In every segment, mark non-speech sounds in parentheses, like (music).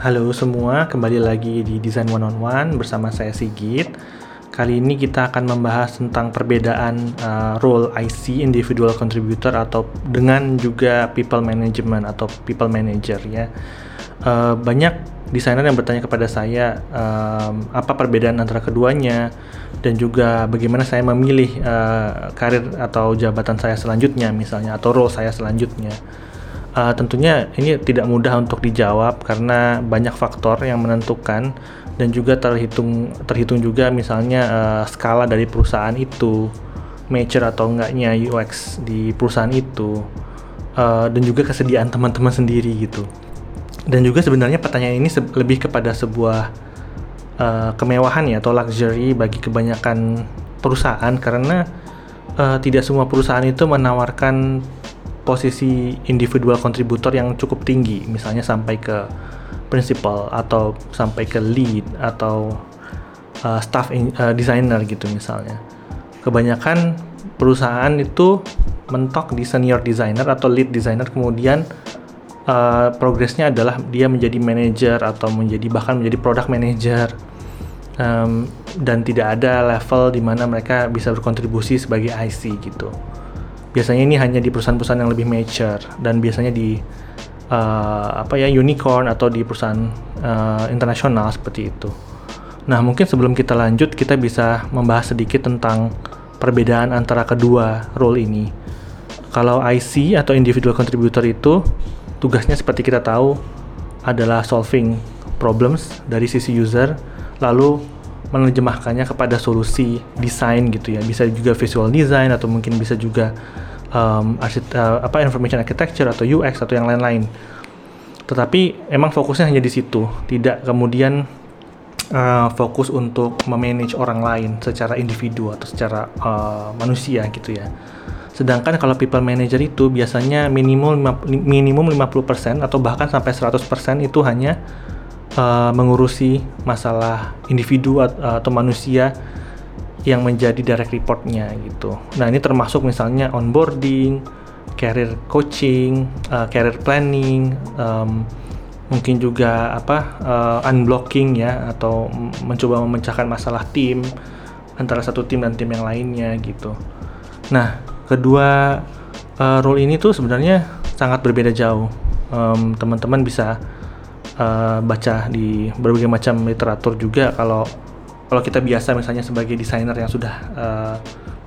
Halo semua, kembali lagi di Design One on One bersama saya Sigit. Kali ini kita akan membahas tentang perbedaan uh, role IC individual contributor atau dengan juga people management atau people manager ya. Uh, banyak desainer yang bertanya kepada saya um, apa perbedaan antara keduanya dan juga bagaimana saya memilih uh, karir atau jabatan saya selanjutnya misalnya atau role saya selanjutnya. Uh, tentunya ini tidak mudah untuk dijawab karena banyak faktor yang menentukan dan juga terhitung terhitung juga misalnya uh, skala dari perusahaan itu, mature atau enggaknya UX di perusahaan itu, uh, dan juga kesediaan teman-teman sendiri gitu. Dan juga sebenarnya pertanyaan ini lebih kepada sebuah uh, kemewahan ya atau luxury bagi kebanyakan perusahaan karena uh, tidak semua perusahaan itu menawarkan posisi individual kontributor yang cukup tinggi, misalnya sampai ke principal atau sampai ke lead atau uh, staff in, uh, designer gitu misalnya. Kebanyakan perusahaan itu mentok di senior designer atau lead designer kemudian uh, progresnya adalah dia menjadi manager atau menjadi bahkan menjadi product manager um, dan tidak ada level di mana mereka bisa berkontribusi sebagai IC gitu biasanya ini hanya di perusahaan-perusahaan yang lebih mature dan biasanya di uh, apa ya unicorn atau di perusahaan uh, internasional seperti itu. Nah, mungkin sebelum kita lanjut kita bisa membahas sedikit tentang perbedaan antara kedua role ini. Kalau IC atau individual contributor itu tugasnya seperti kita tahu adalah solving problems dari sisi user lalu menerjemahkannya kepada solusi desain gitu ya. Bisa juga visual design atau mungkin bisa juga um, arsit, uh, apa information architecture atau UX atau yang lain-lain. Tetapi emang fokusnya hanya di situ. Tidak kemudian uh, fokus untuk memanage orang lain secara individu atau secara uh, manusia gitu ya. Sedangkan kalau people manager itu biasanya minimum minimum 50% atau bahkan sampai 100% itu hanya uh, mengurusi masalah individu atau manusia yang menjadi direct reportnya gitu. Nah ini termasuk misalnya onboarding, career coaching, uh, career planning, um, mungkin juga apa uh, unblocking ya atau mencoba memecahkan masalah tim antara satu tim dan tim yang lainnya gitu. Nah kedua uh, role ini tuh sebenarnya sangat berbeda jauh. teman teman-teman bisa uh, baca di berbagai macam literatur juga. Kalau kalau kita biasa misalnya sebagai desainer yang sudah uh,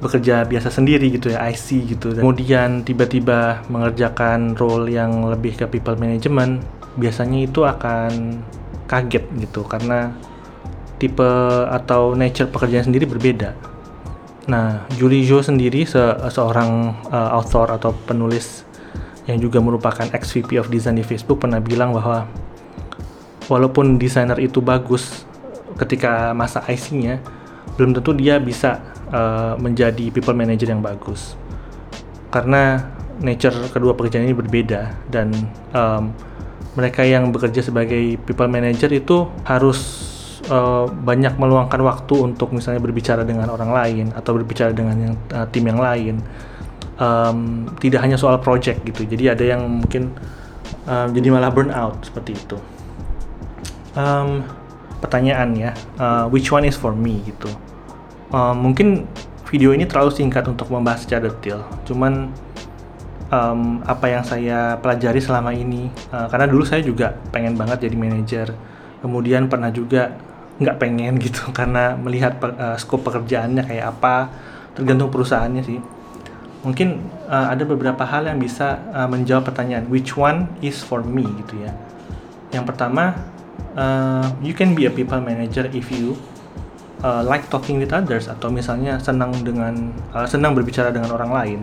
bekerja biasa sendiri gitu ya IC gitu. Kemudian tiba-tiba mengerjakan role yang lebih ke people management biasanya itu akan kaget gitu. Karena tipe atau nature pekerjaan sendiri berbeda. Nah Julie Zhou sendiri se seorang uh, author atau penulis yang juga merupakan ex VP of Design di Facebook pernah bilang bahwa walaupun desainer itu bagus ketika masa IC-nya belum tentu dia bisa uh, menjadi people manager yang bagus. Karena nature kedua pekerjaan ini berbeda dan um, mereka yang bekerja sebagai people manager itu harus uh, banyak meluangkan waktu untuk misalnya berbicara dengan orang lain atau berbicara dengan yang, uh, tim yang lain. Um, tidak hanya soal project gitu. Jadi ada yang mungkin uh, jadi malah burnout seperti itu um, pertanyaan ya, uh, which one is for me gitu. Uh, mungkin video ini terlalu singkat untuk membahas secara detail, cuman um, apa yang saya pelajari selama ini, uh, karena dulu saya juga pengen banget jadi manajer, kemudian pernah juga nggak pengen (laughs) gitu karena melihat uh, skop pekerjaannya kayak apa, tergantung perusahaannya sih. Mungkin uh, ada beberapa hal yang bisa uh, menjawab pertanyaan which one is for me gitu ya. Yang pertama uh, you can be a people manager if you uh, like talking with others atau misalnya senang dengan uh, senang berbicara dengan orang lain.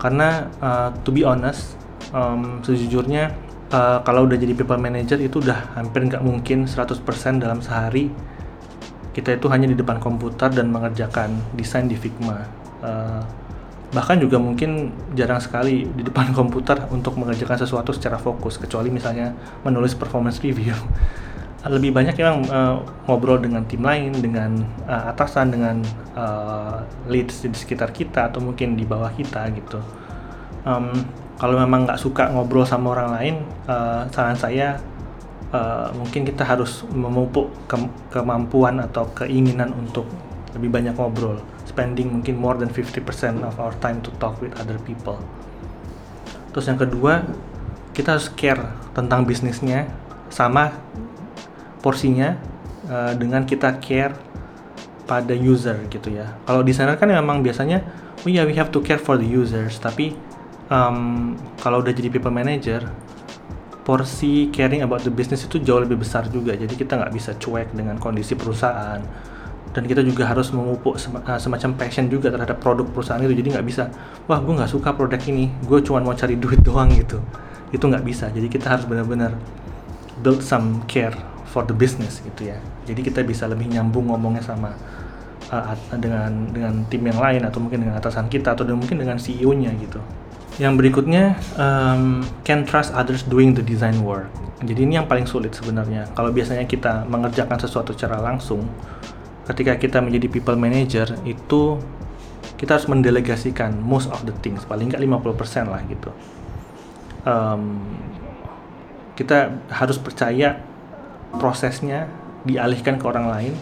Karena uh, to be honest um, sejujurnya uh, kalau udah jadi people manager itu udah hampir nggak mungkin 100% dalam sehari kita itu hanya di depan komputer dan mengerjakan desain di Figma. Uh, bahkan juga mungkin jarang sekali di depan (laughs) komputer untuk mengerjakan sesuatu secara fokus kecuali misalnya menulis performance review. (laughs) Lebih banyak yang uh, ngobrol dengan tim lain dengan uh, atasan dengan uh, leads di sekitar kita atau mungkin di bawah kita gitu. Um, kalau memang nggak suka ngobrol sama orang lain uh, saran saya uh, mungkin kita harus memupuk ke kemampuan atau keinginan untuk lebih banyak ngobrol spending mungkin more than 50% of our time to talk with other people terus yang kedua kita harus care tentang bisnisnya sama porsinya uh, dengan kita care pada user gitu ya. Kalau desainer kan memang biasanya, oh yeah, we have to care for the users. Tapi um, kalau udah jadi people manager, porsi caring about the business itu jauh lebih besar juga. Jadi kita nggak bisa cuek dengan kondisi perusahaan. Dan kita juga harus memupuk eh, semacam passion juga terhadap produk perusahaan itu. Jadi nggak bisa, wah gue nggak suka produk ini, gue cuma mau cari duit (laughs) doang gitu. Itu nggak bisa. Jadi kita harus benar-benar build some care for the business gitu ya. Jadi kita bisa lebih nyambung ngomongnya sama uh, dengan dengan tim yang lain atau mungkin dengan atasan kita atau mungkin dengan CEO-nya gitu. Yang berikutnya um, can trust others doing the design work. Jadi ini yang paling sulit sebenarnya. Kalau biasanya kita mengerjakan sesuatu secara langsung, ketika kita menjadi people manager itu kita harus mendelegasikan most of the things, paling nggak 50% lah gitu. Um, kita harus percaya prosesnya dialihkan ke orang lain.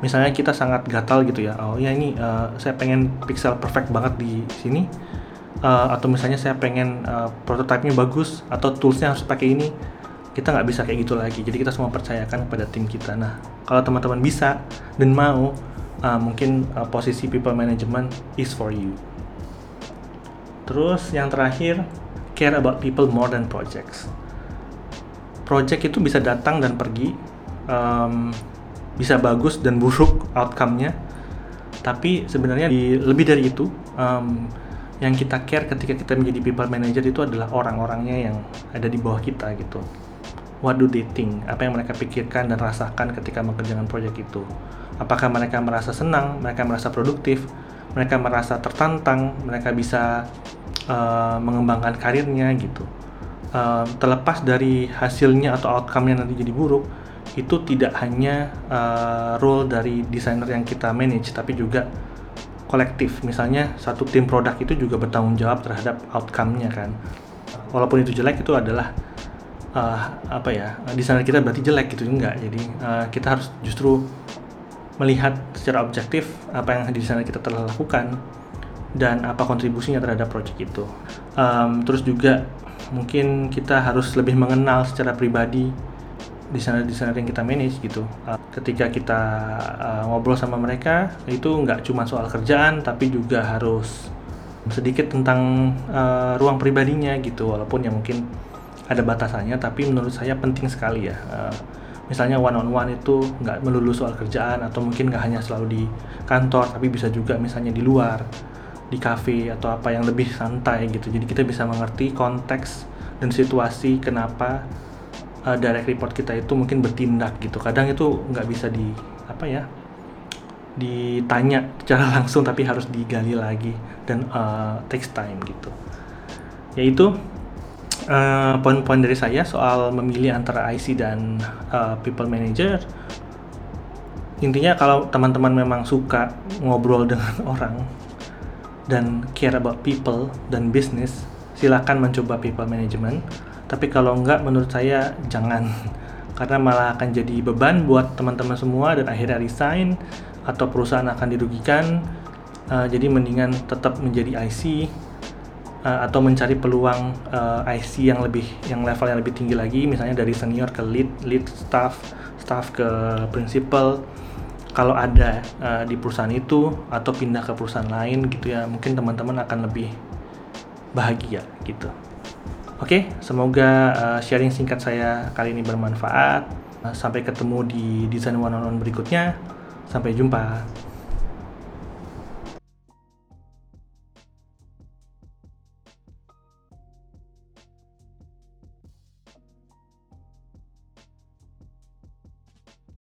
Misalnya kita sangat gatal gitu ya oh ya ini uh, saya pengen pixel perfect banget di sini uh, atau misalnya saya pengen uh, prototipenya bagus atau toolsnya harus pakai ini kita nggak bisa kayak gitu lagi. Jadi kita semua percayakan kepada tim kita. Nah kalau teman-teman bisa dan mau uh, mungkin uh, posisi people management is for you. Terus yang terakhir care about people more than projects. Project itu bisa datang dan pergi um, bisa bagus dan buruk (laughs) outcome-nya. Tapi sebenarnya di, lebih dari itu um, yang kita care ketika kita menjadi people manager itu adalah orang-orangnya yang ada di bawah kita gitu what do they think? Apa yang mereka pikirkan dan rasakan ketika mengerjakan proyek itu? Apakah mereka merasa senang? Mereka merasa produktif? Mereka merasa tertantang? Mereka bisa uh, mengembangkan karirnya gitu? Uh, terlepas dari hasilnya atau outcome-nya nanti jadi buruk itu tidak hanya uh, role dari desainer yang kita manage tapi juga kolektif. Misalnya satu tim produk itu juga bertanggung jawab terhadap outcome-nya kan? Walaupun itu jelek itu adalah uh, apa ya desainer kita berarti jelek gitu enggak. Jadi uh, kita harus justru melihat secara objektif apa yang desainer kita telah lakukan dan apa kontribusinya terhadap project itu. Um, terus juga mungkin kita harus lebih mengenal secara pribadi desainer-desainer yang kita manage gitu. Uh, ketika kita uh, ngobrol sama mereka itu nggak cuma soal kerjaan tapi juga harus sedikit tentang uh, ruang pribadinya gitu. Walaupun yang mungkin ada batasannya tapi menurut saya penting sekali ya. Uh, misalnya one on one itu nggak melulu soal kerjaan atau mungkin nggak hanya selalu di kantor tapi bisa juga misalnya di luar di cafe atau apa yang lebih santai gitu. Jadi kita bisa mengerti konteks dan situasi kenapa uh, direct report kita itu mungkin bertindak gitu. Kadang itu nggak bisa di apa ya ditanya secara (laughs) langsung tapi harus digali lagi dan uh, takes time gitu. Yaitu uh, poin-poin dari saya soal memilih antara IC dan uh, people manager. Intinya kalau teman-teman memang suka ngobrol (laughs) dengan orang dan care about people dan business silakan mencoba people management. Tapi kalau enggak menurut saya jangan. (laughs) Karena malah akan jadi beban buat teman-teman semua dan akhirnya resign atau perusahaan akan dirugikan. Uh, jadi mendingan tetap menjadi IC eh, atau mencari peluang uh, eh, IC yang lebih yang level yang lebih tinggi lagi misalnya dari senior ke lead lead staff staff ke principal kalau ada uh, di perusahaan itu atau pindah ke perusahaan lain gitu ya mungkin teman-teman akan lebih bahagia gitu Oke, okay, semoga uh, sharing singkat saya kali ini bermanfaat. Sampai ketemu di desain one on one berikutnya. Sampai jumpa.